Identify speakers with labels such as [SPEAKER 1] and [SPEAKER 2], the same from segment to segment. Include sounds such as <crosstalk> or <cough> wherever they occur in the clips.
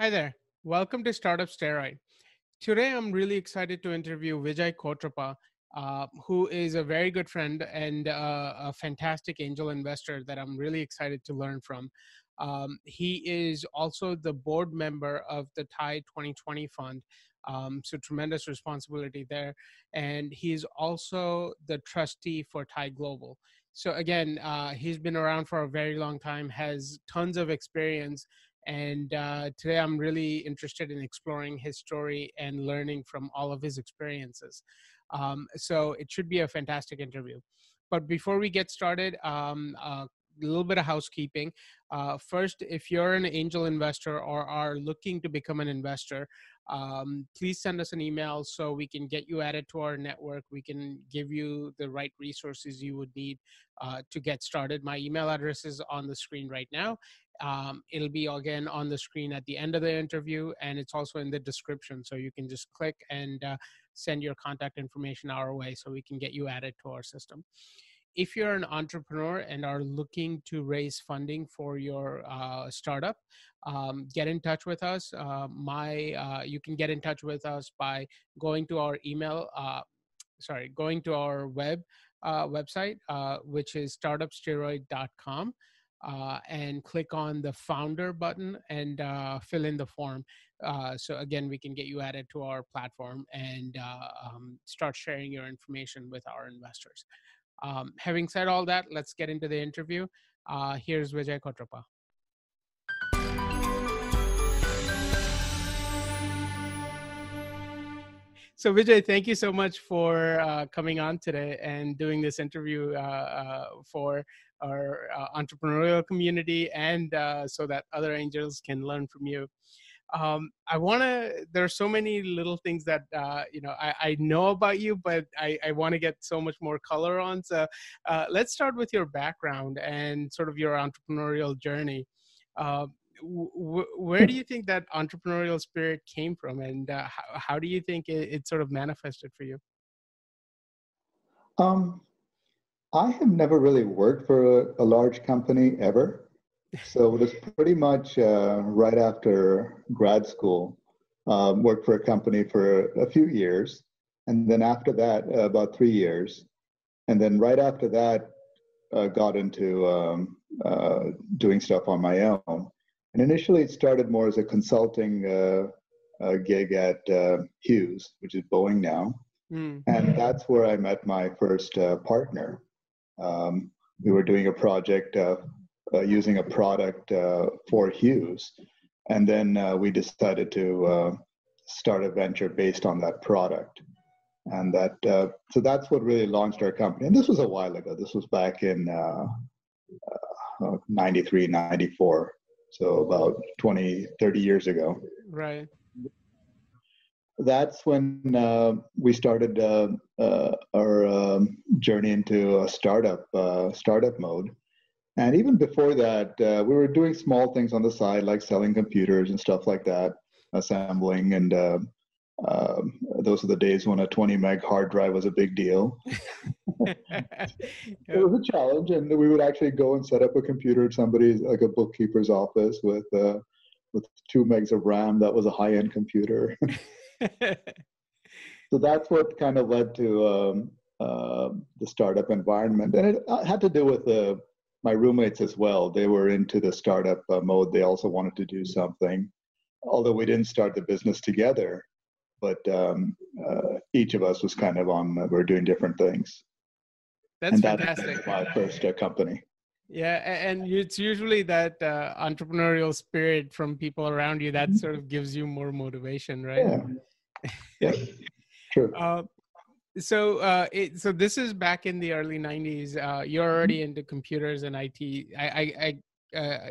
[SPEAKER 1] Hi there. Welcome to Startup Steroid. Today, I'm really excited to interview Vijay Kotrappa, uh, who is a very good friend and uh, a fantastic angel investor that I'm really excited to learn from. Um, he is also the board member of the TIE 2020 Fund, um, so tremendous responsibility there. And he's also the trustee for TIE Global. So again, uh, he's been around for a very long time, has tons of experience and uh, today I'm really interested in exploring his story and learning from all of his experiences. Um, so it should be a fantastic interview. But before we get started, um, uh, a little bit of housekeeping. Uh, first, if you're an angel investor or are looking to become an investor, um, please send us an email so we can get you added to our network. We can give you the right resources you would need uh, to get started. My email address is on the screen right now. Um, it'll be again on the screen at the end of the interview, and it's also in the description. So you can just click and uh, send your contact information our way so we can get you added to our system if you're an entrepreneur and are looking to raise funding for your uh, startup, um, get in touch with us. Uh, my, uh, you can get in touch with us by going to our email, uh, sorry, going to our web uh, website, which is startupsteroid.com. and click on the founder button and fill in the form. so again, we can get you added to our platform and um, start sharing your information with our investors. Um, having said all that, let's get into the interview. Uh, here's Vijay Kotrappa. So Vijay, thank you so much for uh, coming on today and doing this interview uh, uh for our uh, entrepreneurial community and uh, so that other angels can learn from you um, I want to. There are so many little things that uh, you know I, I, know about you, but I, I want to get so much more color on. So uh, let's start with your background and sort of your entrepreneurial journey. Uh, where do you think that entrepreneurial spirit came from, and uh, how, how, do you think it, it, sort of manifested for you?
[SPEAKER 2] Um, I have never really worked for a, a large company ever. <laughs> So it was pretty much uh, right after grad school. Um, worked for a company for a few years, and then after that, uh, about three years, and then right after that, uh, got into um, uh, doing stuff on my own. And initially, it started more as a consulting uh, gig at uh, Hughes, which is Boeing now, mm. and that's where I met my first partner. Um, we were doing a project uh, using a product uh, for Hughes. And then uh, we decided to start a venture based on that product. And that, so that's what really launched our company. And this was a while ago. This was back in 93, 94. So about 20, 30 years ago.
[SPEAKER 1] Right
[SPEAKER 2] that's when uh, we started uh, uh, our um, journey into a startup startup mode. And even before that, uh, we were doing small things on the side, like selling computers and stuff like that, assembling. And uh, uh, those are the days when a 20 meg hard drive was a big deal. <laughs> it was a challenge, and we would actually go and set up a computer at somebody's, like a bookkeeper's office, with uh, with two megs of RAM. That was a high end computer. <laughs> so that's what kind of led to um, uh, the startup environment, and it uh, had to do with the my roommates as well. They were into the startup uh, mode. They also wanted to do something, although we didn't start the business together. But um, uh, each of us was kind of on. Uh, we are doing different things.
[SPEAKER 1] That's and fantastic.
[SPEAKER 2] That's my first uh, company.
[SPEAKER 1] Yeah, and it's usually that uh, entrepreneurial spirit from people around you that mm-hmm. sort of gives you more motivation, right?
[SPEAKER 2] Yeah. <laughs> yeah. True. Uh,
[SPEAKER 1] so uh it, so this is back in the early 90s uh you're mm-hmm. already into computers and it i i, I uh,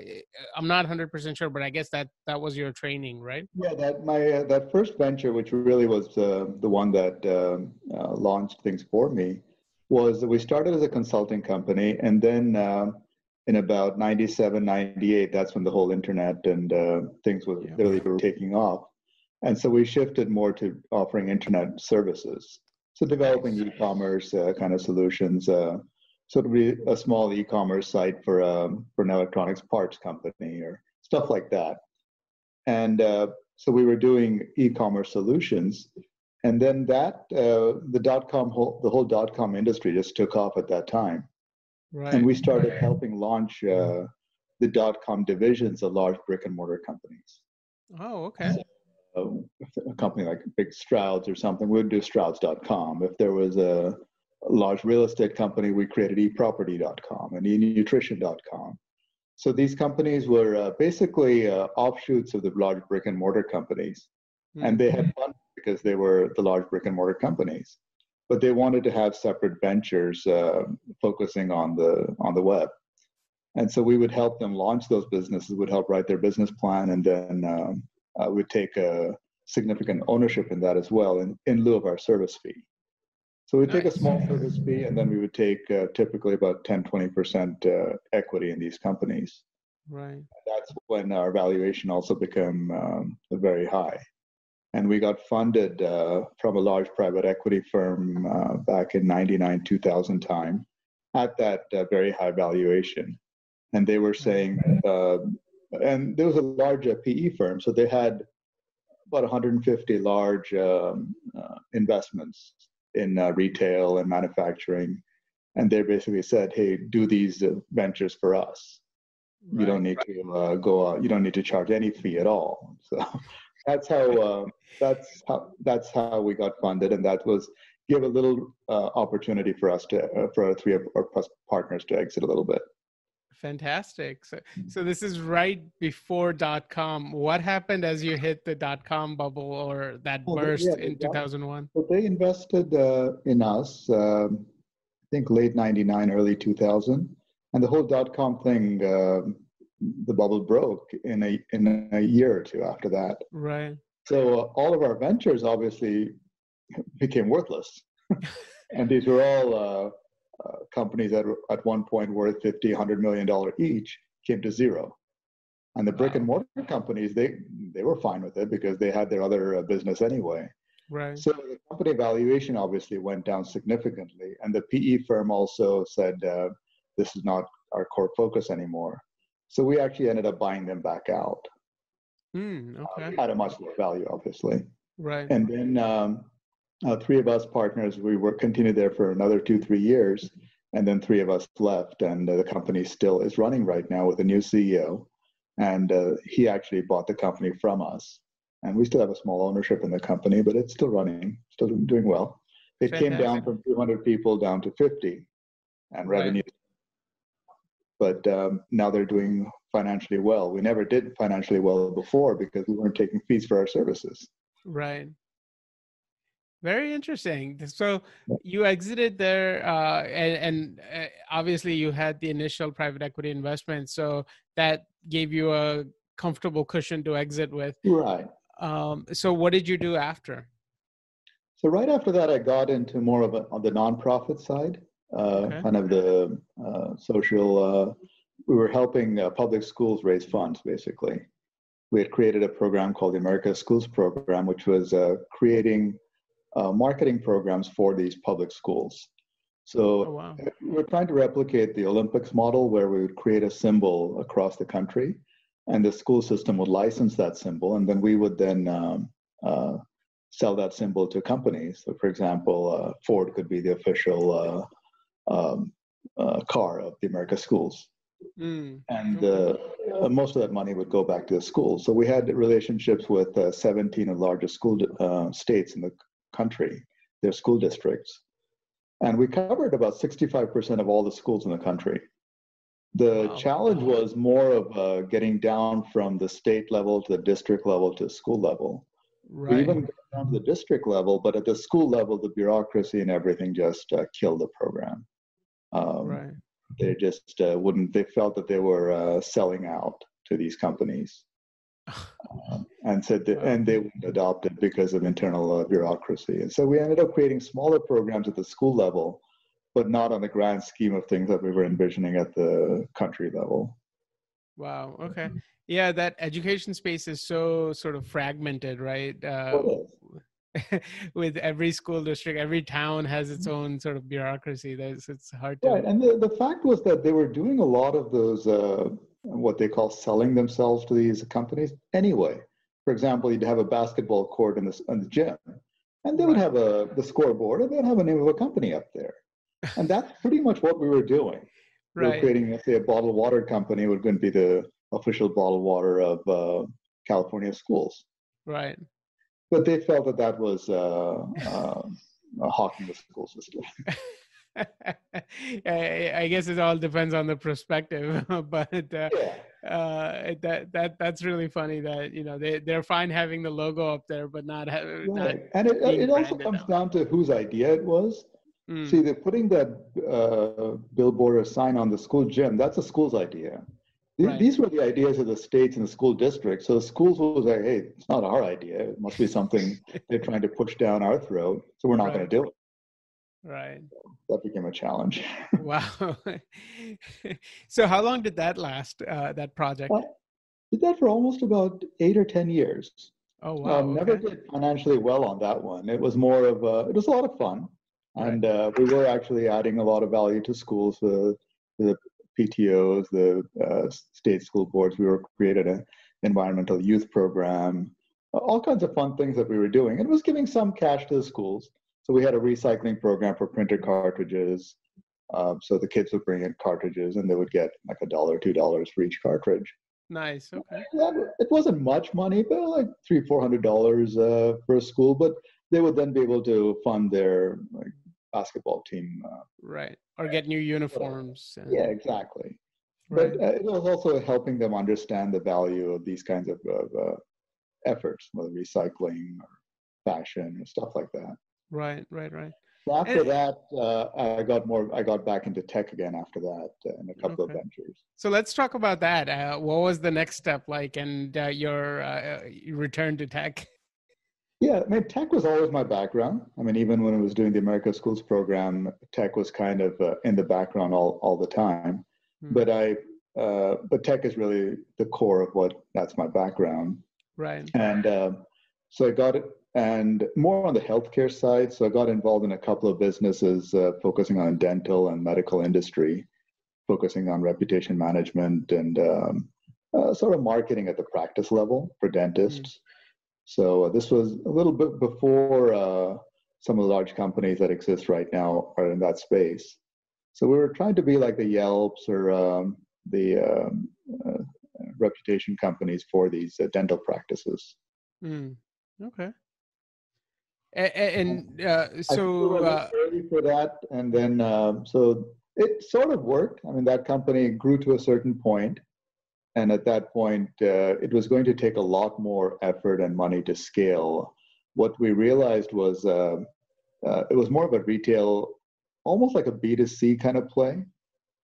[SPEAKER 1] i'm not 100% sure but i guess that that was your training right
[SPEAKER 2] yeah that my uh, that first venture which really was uh, the one that um, uh, launched things for me was that we started as a consulting company and then um, in about 97 98 that's when the whole internet and uh, things were yeah. really were taking off and so we shifted more to offering internet services so developing e-commerce uh, kind of solutions. Uh, so to be a small e-commerce site for um, for an electronics parts company or stuff like that. and uh, so we were doing e-commerce solutions, and then that uh, the dot com whole, the whole dot com industry just took off at that time, right. and we started helping launch uh, the dot com divisions of large brick and mortar companies.
[SPEAKER 1] Oh, okay.
[SPEAKER 2] So, a company like Big Strouds or something, we'd do Strouds.com. If there was a, large real estate company, we created eProperty.com and eNutrition.com. So these companies were uh, basically uh, offshoots of the large brick and mortar companies, mm-hmm. and they had fun because they were the large brick and mortar companies, but they wanted to have separate ventures uh, focusing on the on the web, and so we would help them launch those businesses, would help write their business plan, and then um, uh, would take a significant ownership in that as well, in, in lieu of our service fee. So we take a small service fee, and then we would take uh, typically about 10, 20% uh, equity in these companies.
[SPEAKER 1] Right.
[SPEAKER 2] And That's when our valuation also became um, very high. And we got funded uh, from a large private equity firm uh, back in 99, 2000 time at that uh, very high valuation. And they were saying, uh, and there was a large PE firm, so they had about 150 large um, investments in uh, retail and manufacturing, and they basically said, "Hey, do these uh, ventures for us. Right, you don't need right. to uh, go out. You don't need to charge any fee at all." <laughs> So that's how uh, that's how that's how we got funded, and that was give a little uh, opportunity for us to uh, for our three of our partners to exit a little bit.
[SPEAKER 1] Fantastic. So, mm. so this is right before dot com. What happened as you hit the dot com bubble or that burst yeah, in 2001?
[SPEAKER 2] So they invested uh, in us, uh, I think late 99, early 2000. And the whole dot com thing, uh, the bubble broke in a, in a year or two after that.
[SPEAKER 1] Right.
[SPEAKER 2] So uh, all of our ventures obviously became worthless. <laughs> and these were all uh, companies that were at one point worth 50, 100 million dollar each came to zero. And the brick wow. and mortar companies, they they were fine with it because they had their other uh, business anyway.
[SPEAKER 1] Right.
[SPEAKER 2] So the company valuation obviously went down significantly, and the PE firm also said uh, this is not our core focus anymore. So we actually ended up buying them back out.
[SPEAKER 1] Mm, okay.
[SPEAKER 2] Uh, at a much lower value, obviously.
[SPEAKER 1] Right.
[SPEAKER 2] And then um, uh, three of us partners, we were continued there for another two, three years, and then three of us left, and uh, the company still is running right now with a new CEO, and uh, he actually bought the company from us, and we still have a small ownership in the company, but it's still running, still doing well. It Fantastic. came down from 200 people down to 50, and revenue. Right. But um, now they're doing financially well. We never did financially well before because we weren't taking fees for our services.
[SPEAKER 1] Right. Very interesting. So you exited there, uh, and, and uh, obviously you had the initial private equity investment, so that gave you a comfortable cushion to exit with.
[SPEAKER 2] Right.
[SPEAKER 1] Um, so what did you do after?
[SPEAKER 2] So right after that, I got into more of a, on the nonprofit side, uh, okay. kind of the uh, social. Uh, we were helping uh, public schools raise funds, basically. We had created a program called the America Schools Program, which was creating uh, marketing programs for these public schools. So oh, wow. we're trying to replicate the Olympics model where we would create a symbol across the country and the school system would license that symbol and then we would then um, uh, sell that symbol to companies. So for example, uh, Ford could be the official uh, um, uh, car of the America schools. Mm. And uh, most of that money would go back to the schools. So we had relationships with 17 of the largest school states in the country, their school districts. And we covered about 65% of all the schools in the country. The wow. challenge was more of uh, getting down from the state level to the district level to school level. Right. We even got down to the district level, but at the school level, the bureaucracy and everything just uh, killed the program. Um, right. They just uh, wouldn't, they felt that they were uh, selling out to these companies and said that, and they wouldn't adopt it because of internal uh, bureaucracy. And so we ended up creating smaller programs at the school level, but not on the grand scheme of things that we were envisioning at the country level.
[SPEAKER 1] Wow. Okay. Yeah, that education space is so sort of fragmented, right? Uh, <laughs> with every school district, every town has its mm-hmm. own sort of bureaucracy. There's, it's hard to.
[SPEAKER 2] Right, and the, the fact was that they were doing a lot of those uh, what they call selling themselves to these companies anyway. for example, you'd have a basketball court in the, in the gym, and they would have a the scoreboard, and they'd have a name of a company up there, and that's pretty much what we were doing. Right. We were creating, let's say, a bottled water company would going to be the official bottled water of uh, California schools.
[SPEAKER 1] Right.
[SPEAKER 2] But they felt that that was uh, uh, hawking the school <laughs> <laughs>
[SPEAKER 1] I guess it all depends on the perspective, <laughs> but uh, yeah. uh, that that that's really funny that you know they they're fine having the logo up there, but not having. Right.
[SPEAKER 2] and it it also comes out. down to whose idea it was. Mm. See, they're putting that uh, billboard or sign on the school gym. That's a school's idea. Right. These were the ideas of the states and the school districts. So the schools was like, "Hey, it's not our idea. It must be something <laughs> they're trying to push down our throat. So we're not right. going to do it."
[SPEAKER 1] Right.
[SPEAKER 2] That became a challenge. <laughs>
[SPEAKER 1] wow. <laughs> so how long did that last? Uh, that project? I
[SPEAKER 2] did that for almost about eight or ten years.
[SPEAKER 1] Oh wow!
[SPEAKER 2] Um, never did financially well on that one. It was more of a, it was a lot of fun, right. and uh, we were actually adding a lot of value to schools. The the PTOs, the uh, state school boards. We were created an environmental youth program, all kinds of fun things that we were doing. It was giving some cash to the schools. So we had a recycling program for printer cartridges. Um, so the kids would bring in cartridges and they would get like a dollar, two dollars for each cartridge.
[SPEAKER 1] Nice. Okay.
[SPEAKER 2] It wasn't much money, but like three, four hundred dollars uh, for a school. But they would then be able to fund their like, basketball team. Uh,
[SPEAKER 1] right. Or get new uniforms.
[SPEAKER 2] And... Yeah, exactly. Right. But uh, it was also helping them understand the value of these kinds of, of uh, efforts, whether recycling or fashion or stuff like that.
[SPEAKER 1] Right, right, right.
[SPEAKER 2] After and, that, uh, I got more. I got back into tech again after that, uh, in a couple okay. of ventures.
[SPEAKER 1] So let's talk about that. Uh, what was the next step like, and your return to tech?
[SPEAKER 2] Yeah, I mean, tech was always my background. I mean, even when I was doing the America Schools program, tech was kind of uh, in the background all, all the time. Hmm. But I, uh, but tech is really the core of what that's my background.
[SPEAKER 1] Right.
[SPEAKER 2] And uh, so I got it, and more on the healthcare side. So I got involved in a couple of businesses uh, focusing on dental and medical industry, focusing on reputation management and um, uh, sort of marketing at the practice level for dentists. Hmm so uh, this was a little bit before uh, some of the large companies that exist right now are in that space. So we were trying to be like the Yelps or um, the um, uh, reputation companies for these uh, dental practices.
[SPEAKER 1] Mm, okay. And, and uh, so
[SPEAKER 2] uh, for that, and then um, so it sort of worked. I mean, that company grew to a certain point, and at that point, uh, it was going to take a lot more effort and money to scale. What we realized was uh, uh, it was more of a retail, almost like a B2C kind of play.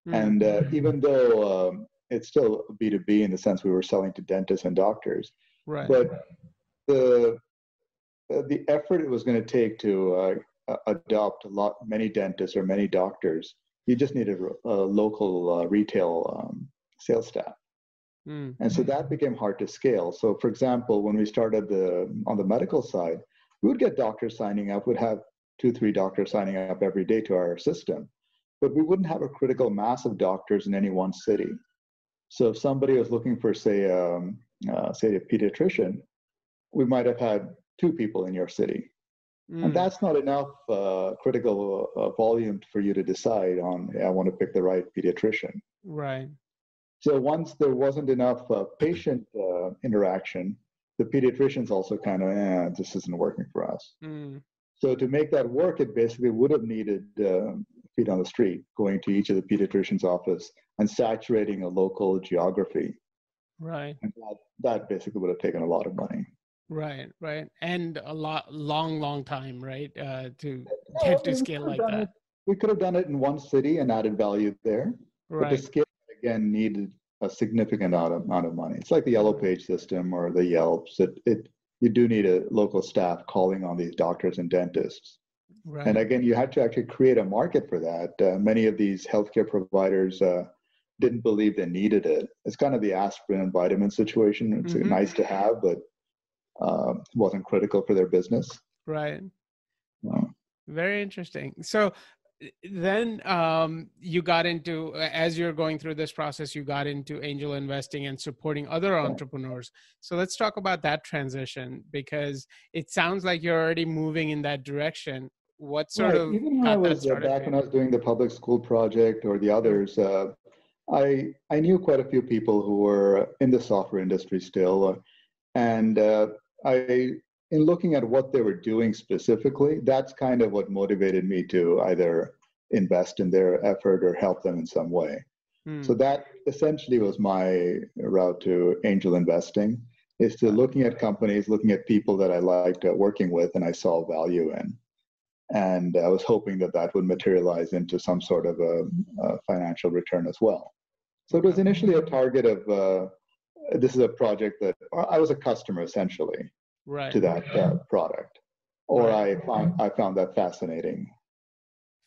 [SPEAKER 2] Mm-hmm. And uh, even though um, it's still B2B in the sense we were selling to dentists and doctors,
[SPEAKER 1] right.
[SPEAKER 2] but the the effort it was going to take to uh, adopt a lot many dentists or many doctors, you just needed a, a local retail um, sales staff. Mm. And so that became hard to scale. So, for example, when we started the on the medical side, we would get doctors signing up. We'd have two, three doctors signing up every day to our system, but we wouldn't have a critical mass of doctors in any one city. So, if somebody was looking for, say, um, uh, say a pediatrician, we might have had two people in your city, mm. and that's not enough uh, critical uh, volume for you to decide on. Hey, I want to pick the right pediatrician.
[SPEAKER 1] Right.
[SPEAKER 2] So once there wasn't enough uh, patient uh, interaction, the pediatricians also kind of, eh, this isn't working for us. Mm. So to make that work, it basically would have needed uh, feet on the street, going to each of the pediatrician's office and saturating a local geography.
[SPEAKER 1] Right.
[SPEAKER 2] And that, that basically would have taken a lot of money.
[SPEAKER 1] Right, right, and a lot, long, long time, right, uh, to get to scale like that.
[SPEAKER 2] It, we could have done it in one city and added value there. Right. But to scale again needed a significant amount of, amount of money. It's like the Yellow Page system or the Yelps. It, it you do need a local staff calling on these doctors and dentists. Right. And again, you had to actually create a market for that. Uh, many of these healthcare providers uh, didn't believe they needed it. It's kind of the aspirin and vitamin situation. It's mm-hmm. nice to have, but uh, wasn't critical for their business.
[SPEAKER 1] Right. Very interesting. So then um, you got into as you're going through this process you got into angel investing and supporting other entrepreneurs so let's talk about that transition because it sounds like you're already moving in that direction what sort
[SPEAKER 2] right.
[SPEAKER 1] of
[SPEAKER 2] even when i was uh, back when i was doing the public school project or the others uh, i i knew quite a few people who were in the software industry still and uh, i in looking at what they were doing specifically, that's kind of what motivated me to either invest in their effort or help them in some way. Hmm. So that essentially was my route to angel investing is to looking at companies, looking at people that I liked working with and I saw value in. And I was hoping that that would materialize into some sort of a, a financial return as well. So it was initially a target of uh, this is a project that I was a customer essentially
[SPEAKER 1] right.
[SPEAKER 2] to that uh, product, or right. I found I found that fascinating.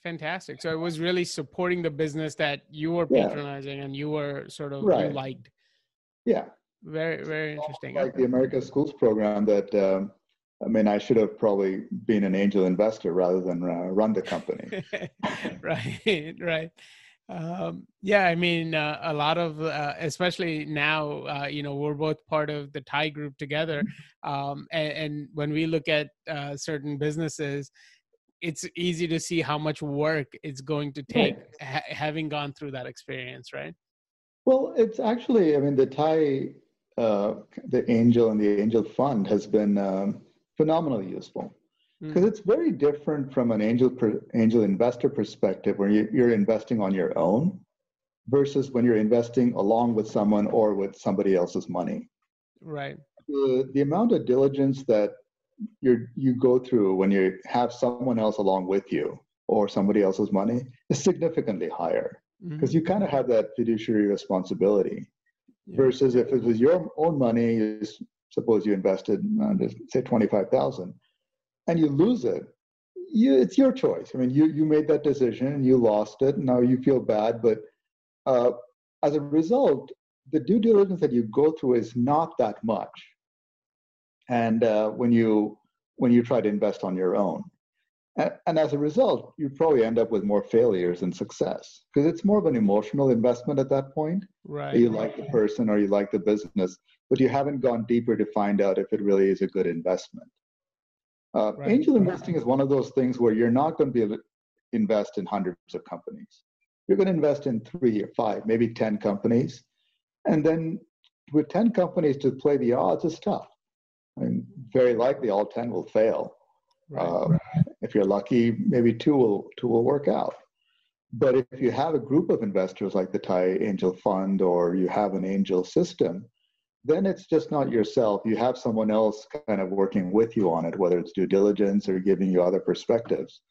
[SPEAKER 1] Fantastic. So it was really supporting the business that you were patronizing yeah. and you were sort of right. you liked.
[SPEAKER 2] Yeah.
[SPEAKER 1] Very very interesting.
[SPEAKER 2] Like the America Schools program that. Um, I mean, I should have probably been an angel investor rather than uh, run the company. <laughs>
[SPEAKER 1] right, <laughs> right. Um, yeah, I mean, uh, a lot of, uh, especially now, uh, you know, we're both part of the TIE group together. Mm-hmm. Um, and, and, when we look at uh, certain businesses, it's easy to see how much work it's going to take ha- having gone through that experience, right?
[SPEAKER 2] Well, it's actually, I mean, the TIE, uh, the Angel and the Angel Fund has been um, phenomenally useful because mm. it's very different from an angel per, angel investor perspective where you, you're investing on your own versus when you're investing along with someone or with somebody else's money
[SPEAKER 1] right
[SPEAKER 2] the, the amount of diligence that you you go through when you have someone else along with you or somebody else's money is significantly higher because mm-hmm. you kind of have that fiduciary responsibility yeah. versus if it was your own money suppose you invested uh, say 25000 and you lose it, you, it's your choice. I mean, you you made that decision and you lost it. Now you feel bad, but uh, as a result, the due diligence that you go through is not that much. And uh, when you when you try to invest on your own, and, and as a result, you probably end up with more failures than success because it's more of an emotional investment at that point.
[SPEAKER 1] Right.
[SPEAKER 2] You like the person or you like the business, but you haven't gone deeper to find out if it really is a good investment. Uh, right. Angel investing is one of those things where you're not going to be able to invest in hundreds of companies. You're going to invest in three or five, maybe 10 companies. And then with 10 companies to play the odds is tough. I mean, very likely all 10 will fail. Right. Uh, if you're lucky, maybe two will, two will work out. But if you have a group of investors like the TIE Angel Fund or you have an angel system, then it's just not yourself. You have someone else kind of working with you on it, whether it's due diligence or giving you other perspectives.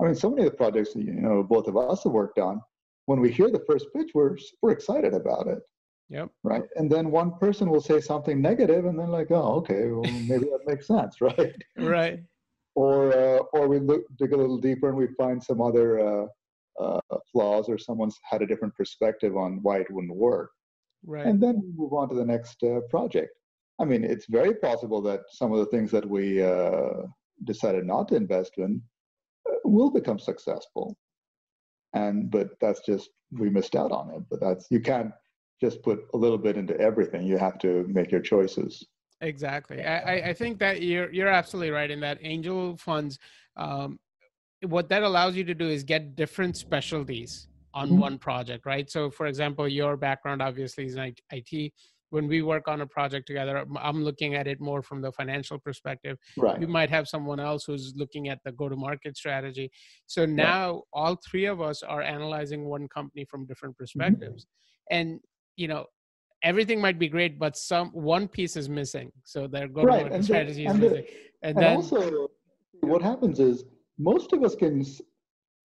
[SPEAKER 2] I mean, so many of the projects that, you know both of us have worked on, when we hear the first pitch, we're super excited about it.
[SPEAKER 1] Yep.
[SPEAKER 2] Right. And then one person will say something negative, and then like, oh, okay, well, maybe that makes sense, <laughs> right?
[SPEAKER 1] Right.
[SPEAKER 2] or uh, or we look dig a little deeper and we find some other uh, uh, flaws, or someone's had a different perspective on why it wouldn't work.
[SPEAKER 1] Right.
[SPEAKER 2] And then we move on to the next uh, project. I mean, it's very possible that some of the things that we uh, decided not to invest in uh, will become successful. And but that's just we missed out on it. But that's you can't just put a little bit into everything. You have to make your choices.
[SPEAKER 1] Exactly. I, I think that you're you're absolutely right in that angel funds. Um, what that allows you to do is get different specialties on mm-hmm. one project, right? So, for example, your background obviously is in IT. When we work on a project together, I'm looking at it more from the financial perspective.
[SPEAKER 2] Right.
[SPEAKER 1] We might have someone else who's looking at the go-to-market strategy. So now right. all three of us are analyzing one company from different mm-hmm. perspectives, mm-hmm. and you know everything might be great, but some one piece is missing. So their go-to-market right. strategy the, is missing.
[SPEAKER 2] The, and, and then also, what happens is most of us can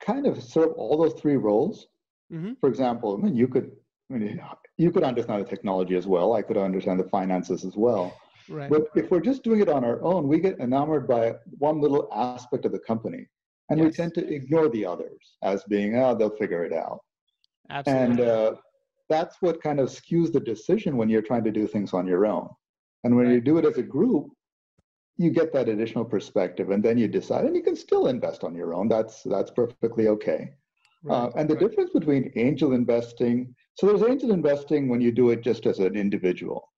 [SPEAKER 2] kind of serve all those three roles
[SPEAKER 1] Mm-hmm.
[SPEAKER 2] For example, I mean, you could, I mean, you could understand the technology as well. I could understand the finances as well.
[SPEAKER 1] Right.
[SPEAKER 2] But if we're just doing it on our own, we get enamored by one little aspect of the company, and yes. we tend to ignore the others as being, oh, they'll figure it out.
[SPEAKER 1] Absolutely.
[SPEAKER 2] And uh, that's what kind of skews the decision when you're trying to do things on your own. And when right. you do it as a group, you get that additional perspective, and then you decide, and you can still invest on your own. That's that's perfectly okay. Right, uh, and the right. difference between angel investing, so there's angel investing when you do it just as an individual,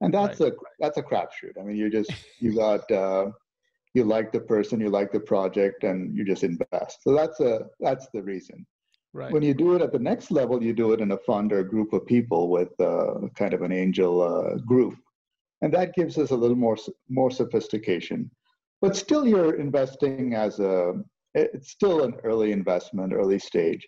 [SPEAKER 2] and that's right. a that's a crapshoot. I mean, you just you got uh, you like the person, you like the project, and you just invest. So that's a that's the reason. Right. When you do it at the next level, you do it in a fund or a group of people with uh, kind of an angel uh, group, and that gives us a little more more sophistication. But still, you're investing as a it's still an early investment, early stage.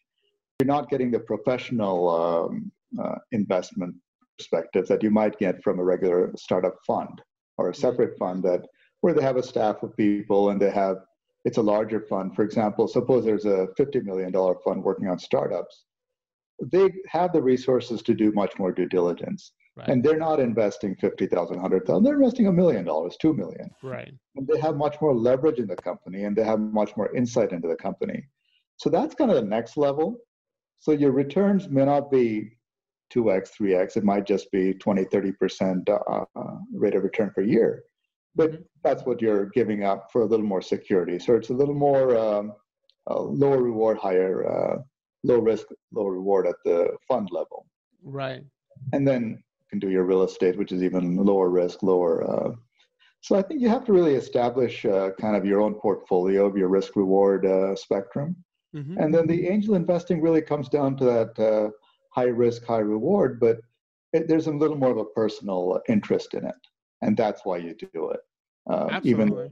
[SPEAKER 2] You're not getting the professional um, uh, investment perspective that you might get from a regular startup fund or a separate fund that where they have a staff of people and they have it's a larger fund. For example, suppose there's a $50 million fund working on startups. They have the resources to do much more due diligence. Right. And they're not investing 50,000, 100,000. They're investing a million dollars, 2 million.
[SPEAKER 1] Right.
[SPEAKER 2] And they have much more leverage in the company and they have much more insight into the company. So that's kind of the next level. So your returns may not be 2x, 3x. It might just be 20, 30% uh, uh, rate of return per year. But mm-hmm. that's what you're giving up for a little more security. So it's a little more um, uh, lower reward, higher, uh, low risk, low reward at the fund level.
[SPEAKER 1] Right.
[SPEAKER 2] And then can do your real estate, which is even lower risk, lower. Uh, so I think you have to really establish uh, kind of your own portfolio of your risk reward uh, spectrum. Mm-hmm. And then the angel investing really comes down to that uh, high risk, high reward, but it, there's a little more of a personal interest in it. And that's why you do it.
[SPEAKER 1] Uh, Absolutely. Even,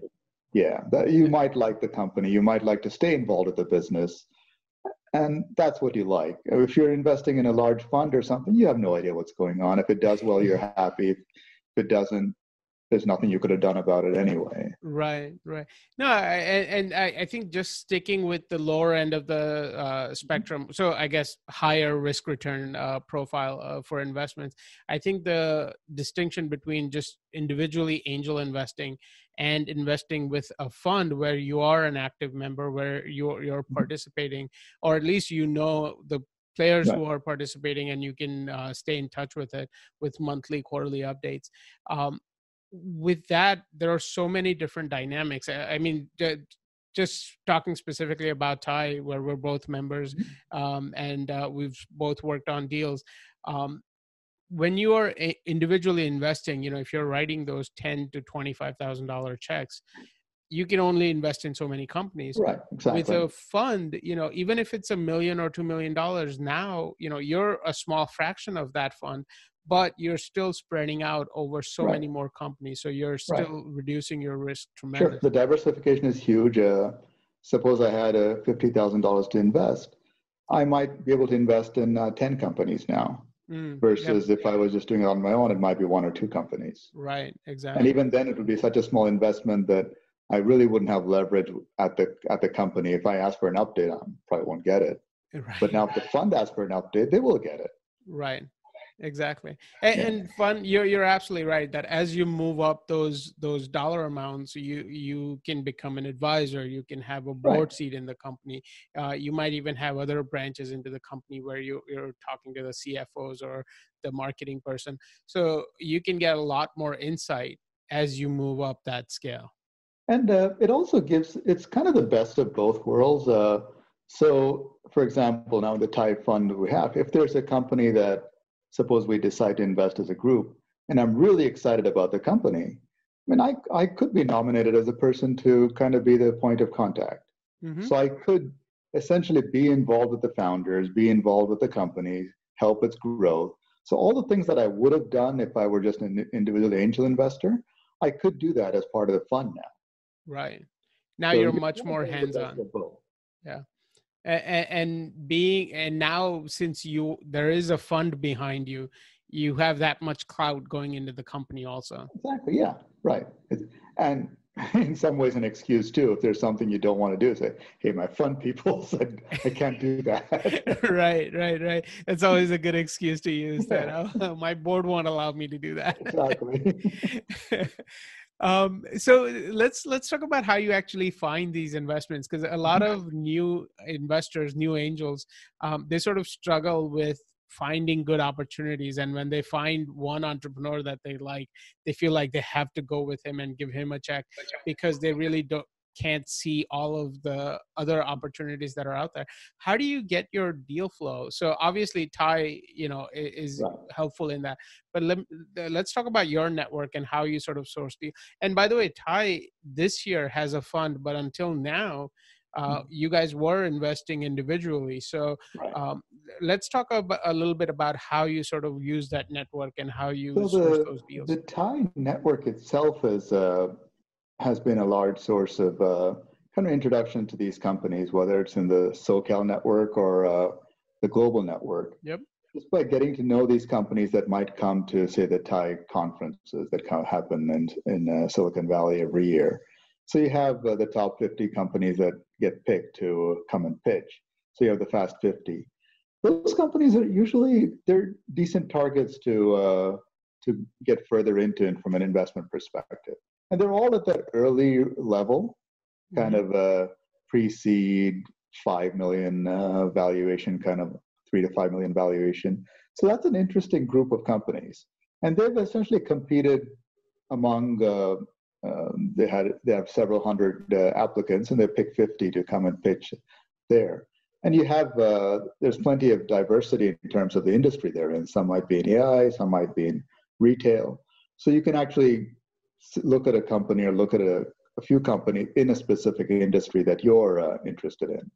[SPEAKER 2] yeah, that you might like the company, you might like to stay involved with the business, and that's what you like. If you're investing in a large fund or something, you have no idea what's going on. If it does well, you're happy. If it doesn't, there's nothing you could have done about it anyway.
[SPEAKER 1] Right, right. No, and, and I, I think just sticking with the lower end of the uh, spectrum, so I guess higher risk return uh, profile uh, for investments. I think the distinction between just individually angel investing and investing with a fund where you are an active member, where you're you're mm-hmm. participating, or at least you know the players right. who are participating and you can uh, stay in touch with it with monthly quarterly updates um, with that there are so many different dynamics i, I mean just talking specifically about TIE where we're both members mm-hmm. um, and uh, we've both worked on deals um, when you are individually investing you know if you're writing those 10 to 25 thousand dollar checks you can only invest in so many companies
[SPEAKER 2] right exactly
[SPEAKER 1] with a fund you know even if it's a million or two million dollars now you know you're a small fraction of that fund but you're still spreading out over so right. many more companies. So you're still right. reducing your risk tremendously.
[SPEAKER 2] Sure. The diversification is huge. Uh, suppose I had uh, $50,000 to invest. I might be able to invest in uh, 10 companies now. Mm, versus yep. if I was just doing it on my own, it might be one or two companies.
[SPEAKER 1] Right, exactly.
[SPEAKER 2] And even then, it would be such a small investment that I really wouldn't have leverage at the at the company. If I ask for an update, I probably won't get it. Right. But now, if the fund asks for an update, they will get it.
[SPEAKER 1] Right exactly and, yeah. and, fun you're you're absolutely right that as you move up those those dollar amounts you you can become an advisor you can have a board right. seat in the company uh, you might even have other branches into the company where you, you're talking to the cfos or the marketing person so you can get a lot more insight as you move up that scale
[SPEAKER 2] and uh, it also gives it's kind of the best of both worlds uh, so for example now the TIE fund we have if there's a company that suppose we decide to invest as a group and I'm really excited about the company, I mean, I, I could be nominated as a person to kind of be the point of contact. Mm-hmm. So I could essentially be involved with the founders, be involved with the company, help its growth. So all the things that I would have done if I were just an individual angel investor, I could do that as part of the fund now.
[SPEAKER 1] Right. Now so you're much more hands-on. Yeah. And being and now since you there is a fund behind you you have that much clout going into the company also.
[SPEAKER 2] Exactly. Yeah. Right. And <laughs> in some ways an excuse too if there's something you don't want to do say hey my fund people <laughs> said i can't do that. <laughs>
[SPEAKER 1] Right right right. It's always a good excuse to use that. Oh, my board won't allow me to do that.
[SPEAKER 2] Exactly
[SPEAKER 1] um, so let's let's talk about how you actually find these investments because a lot mm-hmm. of new investors new angels um, they sort of struggle with finding good opportunities and when they find one entrepreneur that they like they feel like they have to go with him and give him a check because they really don't can't see all of the other opportunities that are out there how do you get your deal flow so obviously TIE you know is right. helpful in that but let, let's talk about your network and how you sort of source deal and by the way TIE this year has a fund but until now uh, mm. you guys were investing individually. So right. um, let's talk about, a little bit about how you sort of use that network and how you so source
[SPEAKER 2] the,
[SPEAKER 1] those deals.
[SPEAKER 2] The TIE network itself is uh, has been a large source of uh, kind of introduction to these companies, whether it's in the SoCal network or uh, the global network.
[SPEAKER 1] Yep.
[SPEAKER 2] Just by getting to know these companies that might come to, say, the TIE conferences that happen in, in uh, Silicon Valley every year. So you have uh, the top 50 companies that get picked to come and pitch. So you have the Fast 50. Those companies are usually they're decent targets to uh, to get further into from an investment perspective, and they're all at that early level, kind mm-hmm. of a pre-seed five million uh, valuation, kind of three to five million valuation. So that's an interesting group of companies, and they've essentially competed among uh, um, they had they have several hundred uh, applicants, and they pick 50 to come and pitch there. And you have uh, there's plenty of diversity in terms of the industry they're in. Some might be in AI, some might be in retail. So you can actually look at a company or look at a, a few companies in a specific industry that you're uh, interested in.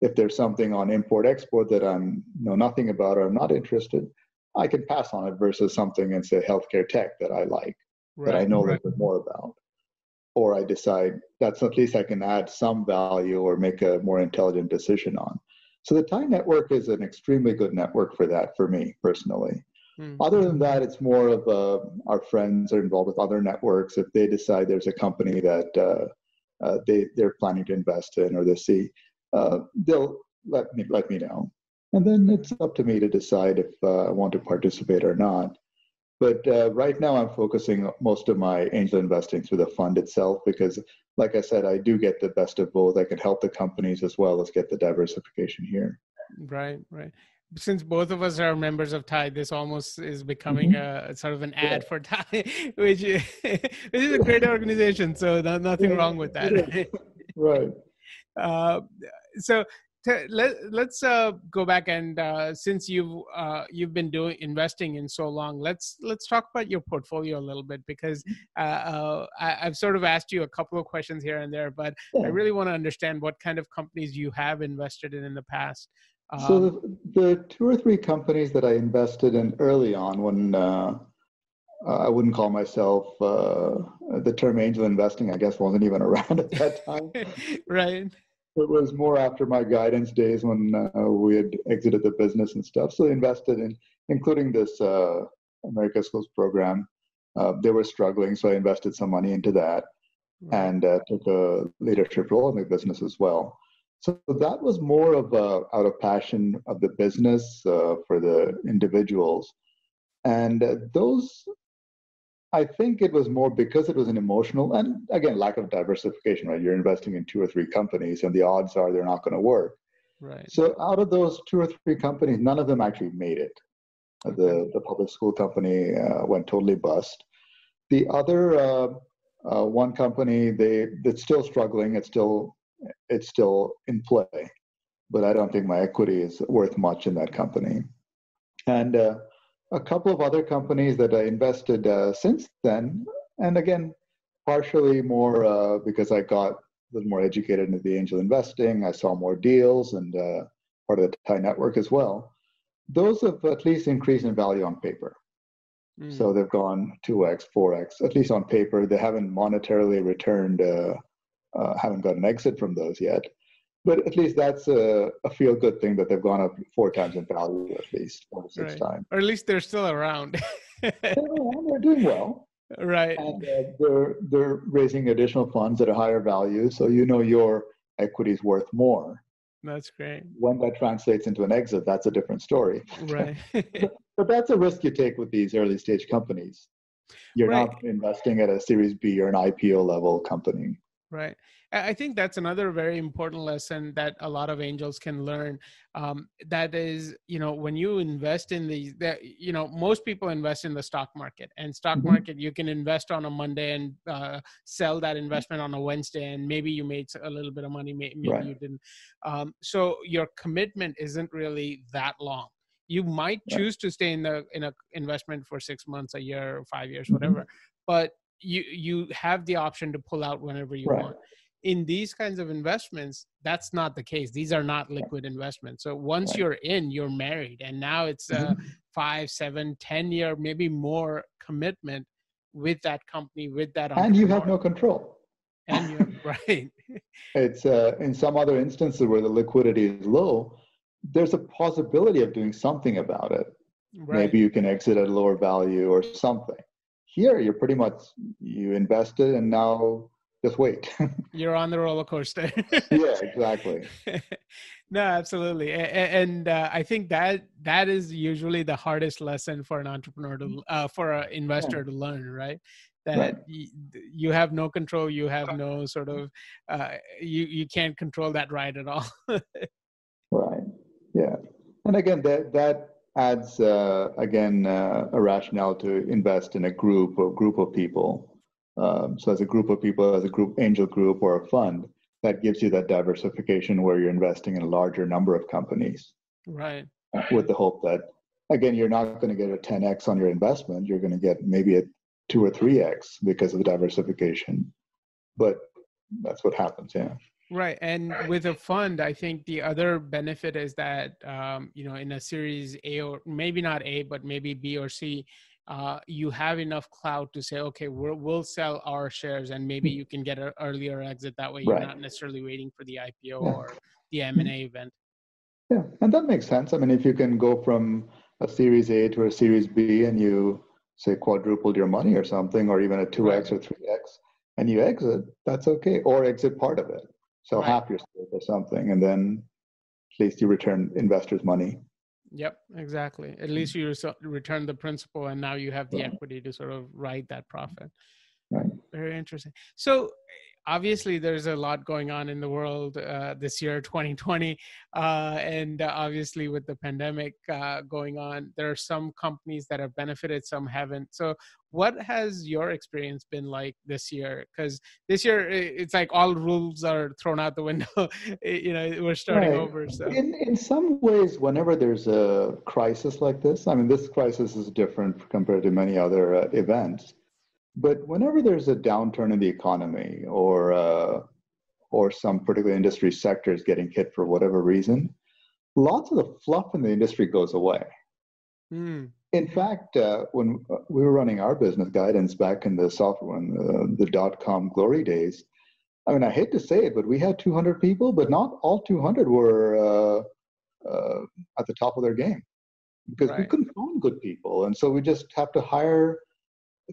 [SPEAKER 2] If there's something on import export that I know nothing about or I'm not interested, I can pass on it versus something in say healthcare tech that I like right, that I know right. a little bit more about. Or I decide that's at least I can add some value or make a more intelligent decision on. So the TIE network is an extremely good network for that for me personally. Mm-hmm. Other than that, it's more of uh, our friends are involved with other networks. If they decide there's a company that uh, uh, they they're planning to invest in or they see, uh, they'll let me let me know, and then it's up to me to decide if uh, I want to participate or not. But uh, right now, I'm focusing most of my angel investing through the fund itself because, like I said, I do get the best of both. I can help the companies as well as get the diversification here.
[SPEAKER 1] Right, right. Since both of us are members of TIE, this almost is becoming mm-hmm. a sort of an ad yeah. for TIE, <laughs> which, <laughs> which is a great organization. So no, nothing yeah, wrong with that.
[SPEAKER 2] right. <laughs>
[SPEAKER 1] Uh, so let, let's uh, go back and uh, since you've uh, you've been doing investing in so long let's let's talk about your portfolio a little bit because uh, uh, I, have sort of asked you a couple of questions here and there but yeah. i really want to understand what kind of companies you have invested in in the past
[SPEAKER 2] um, so the, the, two or three companies that i invested in early on when uh, i wouldn't call myself the term angel investing i guess wasn't even <laughs> around at that time <laughs>
[SPEAKER 1] right
[SPEAKER 2] it was more after my guidance days when uh, we had exited the business and stuff. So invested in, including this uh, America Schools program. Uh, they were struggling, so I invested some money into that and uh, took a leadership role in the business as well. So that was more of a, out of passion of the business uh, for the individuals. And uh, those I think it was more because it was an emotional and again lack of diversification, right? You're investing in two or three companies, and the odds are they're not going to work.
[SPEAKER 1] Right.
[SPEAKER 2] So out of those two or three companies, none of them actually made it. The the public school company uh, went totally bust. The other uh, uh, one company, they it's still struggling. It's still it's still in play, but I don't think my equity is worth much in that company. And uh, a couple of other companies that I invested uh, since then, and again, partially more uh, because I got a little more educated into the angel investing. I saw more deals and uh, part of the TIE network as well. Those have at least increased in value on paper. Mm. So they've gone 2x, 4x, at least on paper. They haven't monetarily returned, uh, haven't got an exit from those yet. But at least that's a, a feel good thing that they've gone up four times in value at least or six right. times.
[SPEAKER 1] Or at least they're still around.
[SPEAKER 2] They're, <laughs> they're doing well.
[SPEAKER 1] Right.
[SPEAKER 2] And uh, they're they're raising additional funds at a higher value so you know your equity is worth more.
[SPEAKER 1] That's great.
[SPEAKER 2] When that translates into an exit that's a different story.
[SPEAKER 1] Right. <laughs> <laughs>
[SPEAKER 2] But that's a risk you take with these early stage companies. You're right. not investing at a series b or an ipo level company
[SPEAKER 1] Right. I think that's another very important lesson that a lot of angels can learn. Um, that is, you know, when you invest in these, that you know, most people invest in the stock market, and stock mm-hmm. market you can invest on a Monday and uh, sell that investment on a Wednesday, and maybe you made a little bit of money, maybe right. you didn't. Um, so your commitment isn't really that long. You might choose to stay in the in a investment for six months, a year, five years, mm-hmm. whatever, but you you have the option to pull out whenever you right. want. In these kinds of investments that's not the case. These are not liquid investments. So once right. you're in you're married and now it's a mm-hmm. five seven ten year maybe more commitment with that company with that
[SPEAKER 2] and you have no control.
[SPEAKER 1] And you're <laughs> right.
[SPEAKER 2] It's uh, in some other instances where the liquidity is low there's a possibility of doing something about it. Right. maybe you can exit at a lower value or something here you're pretty much you invested and now just wait. <laughs>
[SPEAKER 1] You're on the roller coaster. <laughs>
[SPEAKER 2] Yeah exactly. <laughs>
[SPEAKER 1] No absolutely. And, uh, i think that that is usually the hardest lesson for an entrepreneur to uh, for an investor yeah. to learn right? That right. you, you have no control you have no sort of uh, you you can't control that ride at all.
[SPEAKER 2] Right. Yeah. And again that that adds uh, again uh, a rationale to invest in a group or group of people. Um, so as a group of people, as a group angel group or a fund, that gives you that diversification where you're investing in a larger number of companies.
[SPEAKER 1] Right.
[SPEAKER 2] With the hope that again you're not going to get a 10x on your investment, you're going to get maybe a two or three x because of the diversification. But that's what happens. Yeah.
[SPEAKER 1] Right. And with a fund, I think the other benefit is that, um, you know, in a series A or maybe not A, but maybe B or C, uh, you have enough clout to say, okay, we will sell our shares and maybe you can get an earlier exit. That way you're right. not necessarily waiting for the IPO yeah. or the M&A event.
[SPEAKER 2] Yeah. And that makes sense. I mean, if you can go from a series A to a series B and you say quadrupled your money or something, or even a 2x right. or 3x, and you exit, that's okay. Or exit part of it so right. half your stake or something, and then at least you return investors' money.
[SPEAKER 1] Yep, exactly. At mm. least you return the principal, and now you have the yeah. equity to sort of ride that profit.
[SPEAKER 2] Right.
[SPEAKER 1] Very interesting. So, obviously there's a lot going on in the world uh, this year 2020 uh, and obviously with the pandemic uh, going on there are some companies that have benefited some haven't. So what has your experience been like this year? Because this year it's like all rules are thrown out the window <laughs> you know we're starting right. over so.
[SPEAKER 2] In, in some ways whenever there's a crisis like this i mean this crisis is different compared to many other uh, events but whenever there's a downturn in the economy or uh, or some particular industry sector is getting hit for whatever reason, lots of the fluff in the industry goes away. Mm. In fact, uh, when uh, we were running our business guidance back in the software, uh, the dot com glory days, I mean, I hate to say it, but we had 200 people, but not all 200 were uh, uh, at the top of their game because right. we couldn't find good people. And so we just have to hire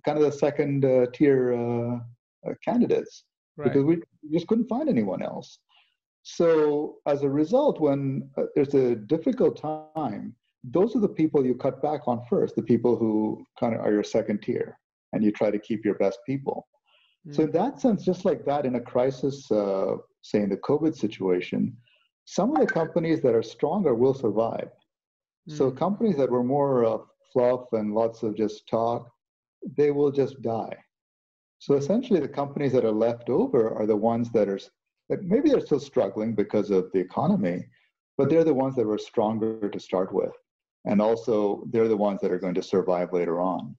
[SPEAKER 2] kind of the second uh, tier uh, uh, candidates right. because we just couldn't find anyone else. So as a result, when there's a difficult time, those are the people you cut back on first, the people who kind of are your second tier, and you try to keep your best people. Mm. So in that sense, just like that, in a crisis, uh, say in the COVID situation, some of the companies that are stronger will survive. Mm. So companies that were more uh, fluff and lots of just talk, they will just die. So essentially, the companies that are left over are the ones that are that maybe they're still struggling because of the economy, but they're the ones that were stronger to start with, and also they're the ones that are going to survive later on.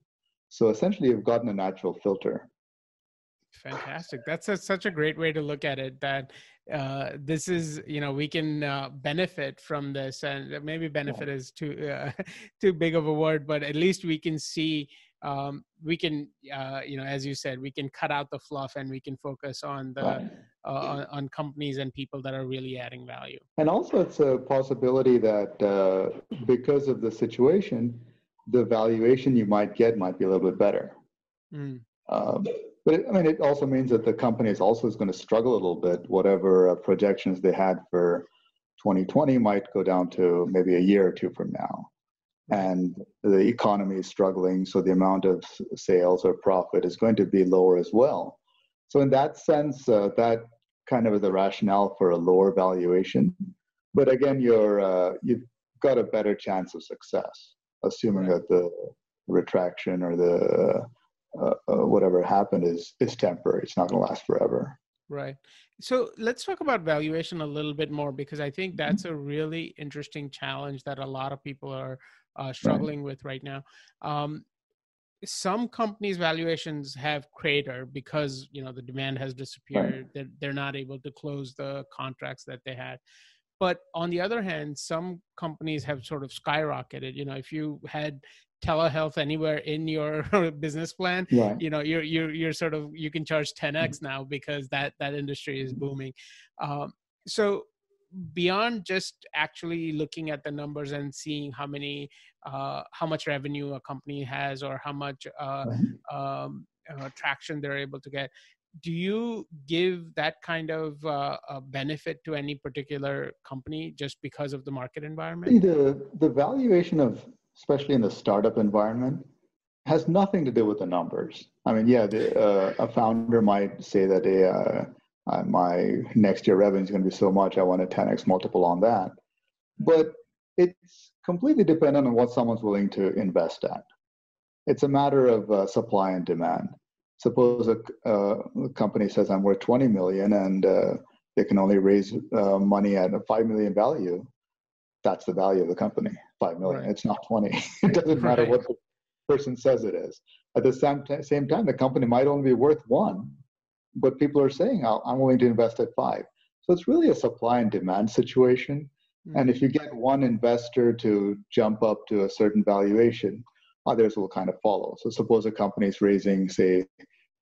[SPEAKER 2] So essentially, you've gotten a natural filter.
[SPEAKER 1] Fantastic. That's a, such a great way to look at it. That uh, this is, you know, we can uh, benefit from this, and maybe benefit is too uh, <laughs> too big of a word, but at least we can see um, we can uh, you know as you said we can cut out the fluff and we can focus on the right. uh, on, on, companies and people that are really adding value
[SPEAKER 2] and also it's a possibility that uh, because of the situation the valuation you might get might be a little bit better mm. um, but it, i mean it also means that the company is also is going to struggle a little bit whatever uh, projections they had for 2020 might go down to maybe a year or two from now and the economy is struggling, so the amount of sales or profit is going to be lower as well. So in that sense, uh, that kind of is the rationale for a lower valuation. But again, you're uh, you've got a better chance of success, assuming that the retraction or the uh, uh, whatever happened is is temporary. It's not going to last forever.
[SPEAKER 1] Right. So let's talk about valuation a little bit more because I think that's a really interesting challenge that a lot of people are uh, struggling right. with right now. Um, some companies' valuations have cratered because you know the demand has disappeared. Right. They're, they're not able to close the contracts that they had. But on the other hand, some companies have sort of skyrocketed. You know, if you had telehealth anywhere in your <laughs> business plan right. you know you're you're you're sort of you can charge 10x mm-hmm. now because that that industry is booming um, so beyond just actually looking at the numbers and seeing how many uh, how much revenue a company has or how much uh, um, uh, traction they're able to get do you give that kind of uh, benefit to any particular company just because of the market environment
[SPEAKER 2] the the valuation of especially in the startup environment, has nothing to do with the numbers. I mean, yeah, the, uh, a founder might say that uh, uh, my next year revenue is going to be so much, I want a 10x multiple on that. But it's completely dependent on what someone's willing to invest at. It's a matter of uh, supply and demand. Suppose a, uh, a, company says I'm worth 20 million and uh, they can only raise money at a 5 million value. That's the value of the company five million. Right. It's not twenty. <laughs> it doesn't matter right. what the person says it is. At the same, t- same time, the company might only be worth one, but people are saying I'm willing to invest at five. So it's really a supply and demand situation. Mm-hmm. And if you get one investor to jump up to a certain valuation, others will kind of follow. So suppose a company is raising, say,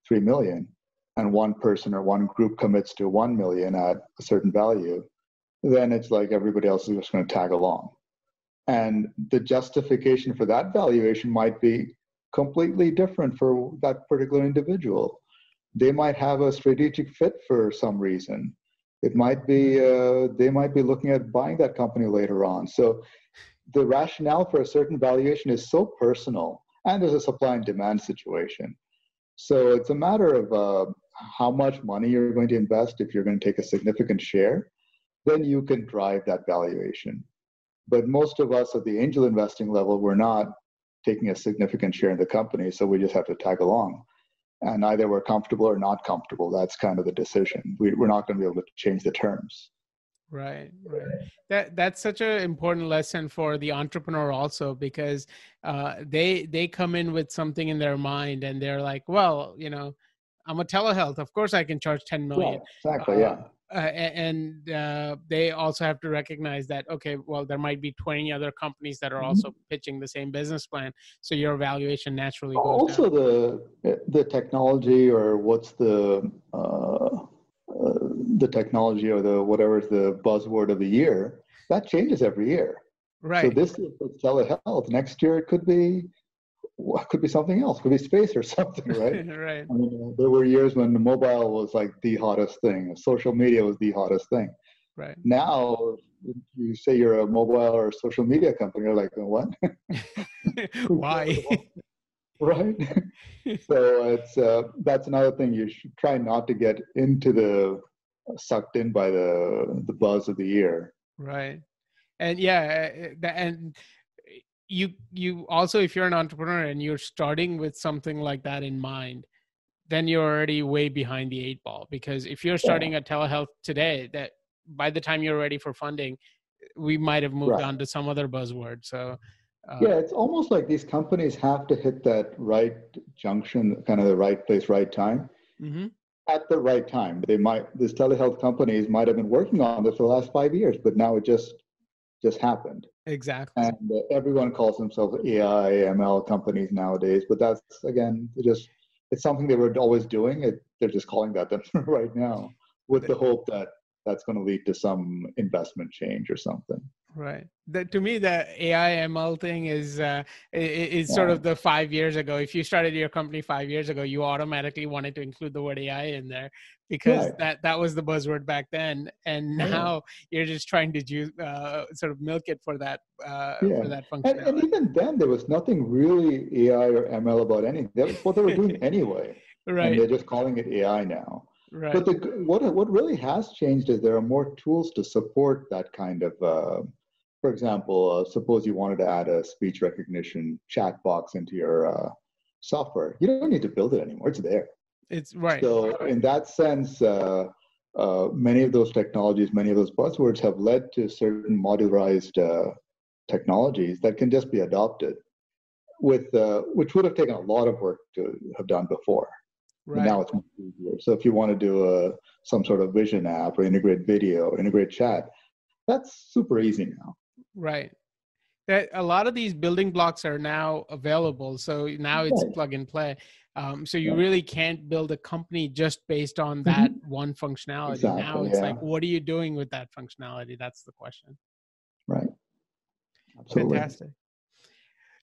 [SPEAKER 2] three million, and one person or one group commits to one million at a certain value, then it's like everybody else is just going to tag along. And the justification for that valuation might be completely different for that particular individual. They might have a strategic fit for some reason. It might be uh, they might be looking at buying that company later on. So the rationale for a certain valuation is so personal, and there's a supply and demand situation. So it's a matter of uh, how much money you're going to invest. If you're going to take a significant share, then you can drive that valuation. But most of us at the angel investing level, we're not taking a significant share in the company, so we just have to tag along. And either we're comfortable or not comfortable. That's kind of the decision. We, we're not going to be able to change the terms.
[SPEAKER 1] Right, right. That that's such an important lesson for the entrepreneur also because uh, they they come in with something in their mind and they're like, well, you know, I'm a telehealth. Of course, I can charge 10 million.
[SPEAKER 2] Yeah, exactly. Uh, yeah
[SPEAKER 1] uh, and uh, they also have to recognize that okay well there might be 20 other companies that are mm-hmm. also pitching the same business plan so your valuation naturally goes
[SPEAKER 2] also
[SPEAKER 1] down.
[SPEAKER 2] the the technology or what's the uh, uh, the technology or the whatever is the buzzword of the year that changes every year
[SPEAKER 1] right
[SPEAKER 2] so this is telehealth next year it could be what could be something else. Could be space or <laughs> something right? <laughs>
[SPEAKER 1] Right.
[SPEAKER 2] I mean, there were years when the mobile was like the hottest thing. Social media was the hottest thing.
[SPEAKER 1] Right.
[SPEAKER 2] Now you say you're a mobile or social media company you're like what? <laughs>
[SPEAKER 1] Why?
[SPEAKER 2] Right? So it's uh, that's another thing. You should try not to get into the sucked in by the the buzz of the year.
[SPEAKER 1] Right. And yeah eh, eh, and you you also if you're an entrepreneur and you're starting with something like that in mind then you're already way behind the eight ball because if you're starting yeah. a telehealth today that by the time you're ready for funding we might have moved right. on to some other buzzword so
[SPEAKER 2] uh, yeah it's almost like these companies have to hit that right junction kind of the right place right time mm-hmm. at the right time they might these telehealth companies might have been working on this for the last five years but now it just just happened
[SPEAKER 1] Exactly.
[SPEAKER 2] And uh, everyone calls themselves AI, ML companies nowadays, but that's again just it's something they were always doing. It, they're just calling that them <laughs> right now with the hope that that's going to lead to some investment change or something.
[SPEAKER 1] Right. That to me, the AI ML thing is uh, is yeah. sort of the five years ago. If you started your company five years ago, you automatically wanted to include the word AI in there because right. that that was the buzzword back then, and now yeah. you're just trying to ju- uh, sort of milk it for that uh, yeah. for that function.
[SPEAKER 2] And, and, even then, there was nothing really AI or ML about anything. That's what they were doing <laughs> anyway.
[SPEAKER 1] Right.
[SPEAKER 2] And they're just calling it AI now.
[SPEAKER 1] Right.
[SPEAKER 2] But the, what what really has changed is there are more tools to support that kind of. Uh, for example, uh, suppose you wanted to add a speech recognition chat box into your uh, software. You don't need to build it anymore; it's there.
[SPEAKER 1] It's right.
[SPEAKER 2] So, in that sense, uh, uh, many of those technologies, many of those buzzwords have led to certain modularized uh, technologies that can just be adopted, with uh, which would have taken a lot of work to have done before. Right. now it's much easier. So if you want to do a some sort of vision app or integrate video, integrate chat, that's super easy now.
[SPEAKER 1] Right. That a lot of these building blocks are now available. So now it's plug and play. Um, so you really can't build a company just based on that mm-hmm. one functionality. Exactly, now it's yeah. like, what are you doing with that functionality? That's the question.
[SPEAKER 2] Right. Absolutely.
[SPEAKER 1] Fantastic.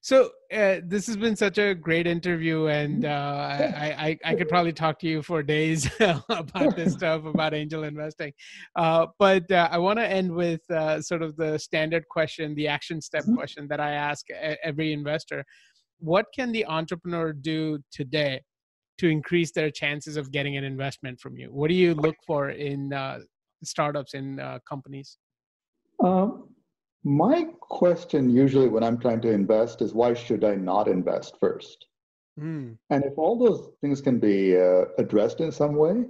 [SPEAKER 1] So uh, this has been such a great interview, and uh, <laughs> I, I, I could probably talk to you for days <laughs> about this <laughs> stuff about angel investing. Uh, but uh, I want to end with uh, sort of the standard question, the action step mm-hmm. question that I ask every investor: What can the entrepreneur do today to increase their chances of getting an investment from you? What do you look for in uh, startups in companies?
[SPEAKER 2] Um, my question usually when I'm trying to invest is why should I not invest first? Mm. And if all those things can be uh, addressed in some way,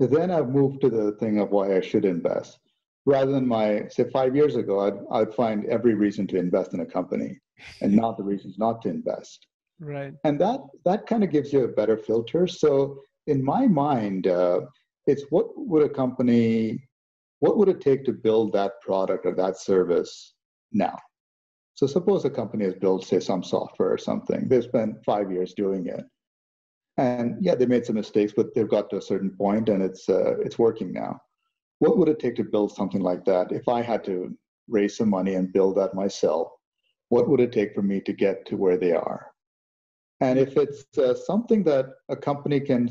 [SPEAKER 2] then I've moved to the thing of why I should invest. Rather than my, say, five years ago, I'd, I'd find every reason to invest in a company and <laughs> not the reasons not to invest.
[SPEAKER 1] Right.
[SPEAKER 2] And that, that kind of gives you a better filter. So in my mind, uh, it's what would a company what would it take to build that product or that service now? So suppose a company has built, say, some software or something. They've spent five years doing it, and yeah, they made some mistakes, but they've got to a certain point, and it's uh, it's working now. What would it take to build something like that? If I had to raise some money and build that myself, what would it take for me to get to where they are? And if it's uh, something that a company can,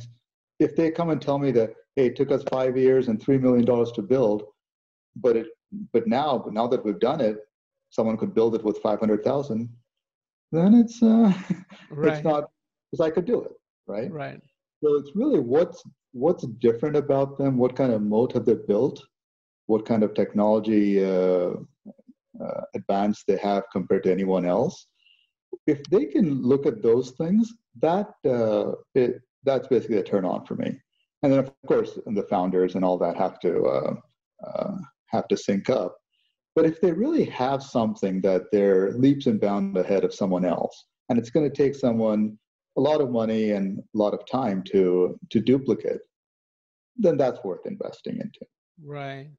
[SPEAKER 2] if they come and tell me that hey, it took us five years and three million dollars to build, but it but now but now that we've done it, someone could build it with five hundred thousand, then it's uh, <laughs> right. it's not because I could do it, right?
[SPEAKER 1] Right.
[SPEAKER 2] So it's really what's what's different about them. What kind of moat have they built? What kind of technology uh, uh, advance they have compared to anyone else? If they can look at those things, that uh, it, that's basically a turn on for me and then of course the founders and all that have to uh, uh, have to sync up. But if they really have something that they're leaps and bounds ahead of someone else, and it's going to take someone a lot of money and a lot of time to to duplicate, then that's worth investing into.
[SPEAKER 1] Right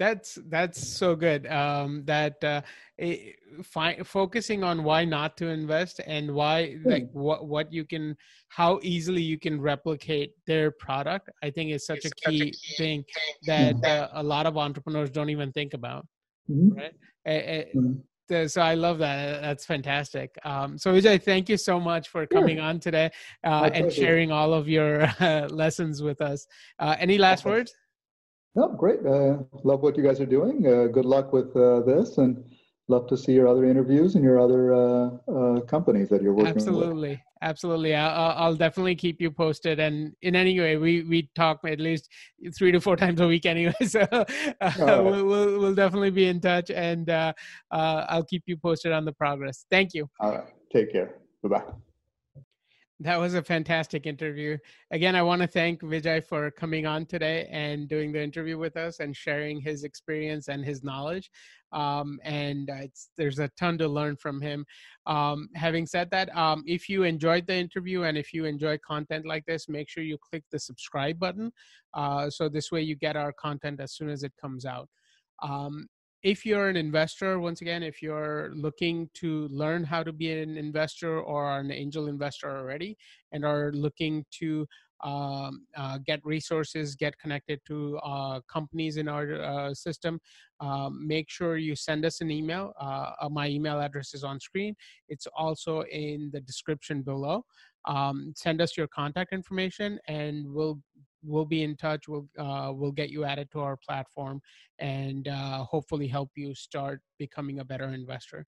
[SPEAKER 1] that's that's so good um that uh it, fi- focusing on why not to invest and why hmm. like what what you can how easily you can replicate their product i think is such, a key, a key, thing that uh, a lot of entrepreneurs don't even think about mm-hmm. right mm-hmm. so I love that. That's fantastic. Um, so Vijay, thank you so much for coming sure. on today uh, and sharing all of your uh, <laughs> lessons with us. Uh, any last words?
[SPEAKER 2] No, great. Uh, love what you guys are doing. Uh, good luck with uh, this, and love to see your other interviews and your other uh, uh, companies that you're working
[SPEAKER 1] absolutely.
[SPEAKER 2] with.
[SPEAKER 1] Absolutely, I'll, I'll definitely keep you posted. And in any way, we we talk at least three to four times a week anyway. <laughs> So uh, right. we'll, we'll, we'll definitely be in touch, and I'll keep you posted on the progress. Thank you.
[SPEAKER 2] All right. Take care. Bye bye.
[SPEAKER 1] That was a fantastic interview. Again, I want to thank Vijay for coming on today and doing the interview with us and sharing his experience and his knowledge. Um, and there's a ton to learn from him. Um, having said that, um, if you enjoyed the interview and if you enjoy content like this, make sure you click the subscribe button. Uh, so this way you get our content as soon as it comes out. If you're an investor, once again, if you're looking to learn how to be an investor or an angel investor already and are looking to um, uh, get resources, get connected to uh, companies in our uh, system, um, make sure you send us an email. Uh, uh, my email address is on screen. It's also in the description below. Um, send us your contact information and we'll we'll be in touch. We'll uh, we'll get you added to our platform and uh, hopefully help you start becoming a better investor.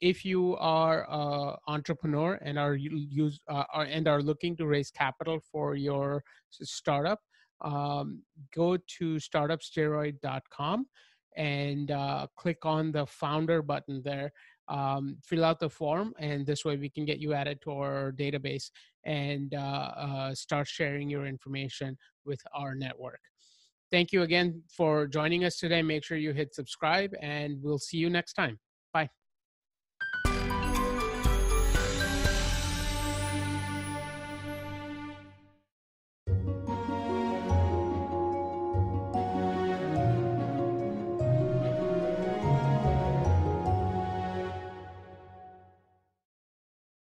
[SPEAKER 1] if you are an entrepreneur and are use uh, are, and are looking to raise capital for your startup, um, go to startupsteroid.com and uh, click on the founder button there. Um, fill out the form, and this way we can get you added to our database and uh, uh, start sharing your information with our network. Thank you again for joining us today. Make sure you hit subscribe, and we'll see you next time. Bye.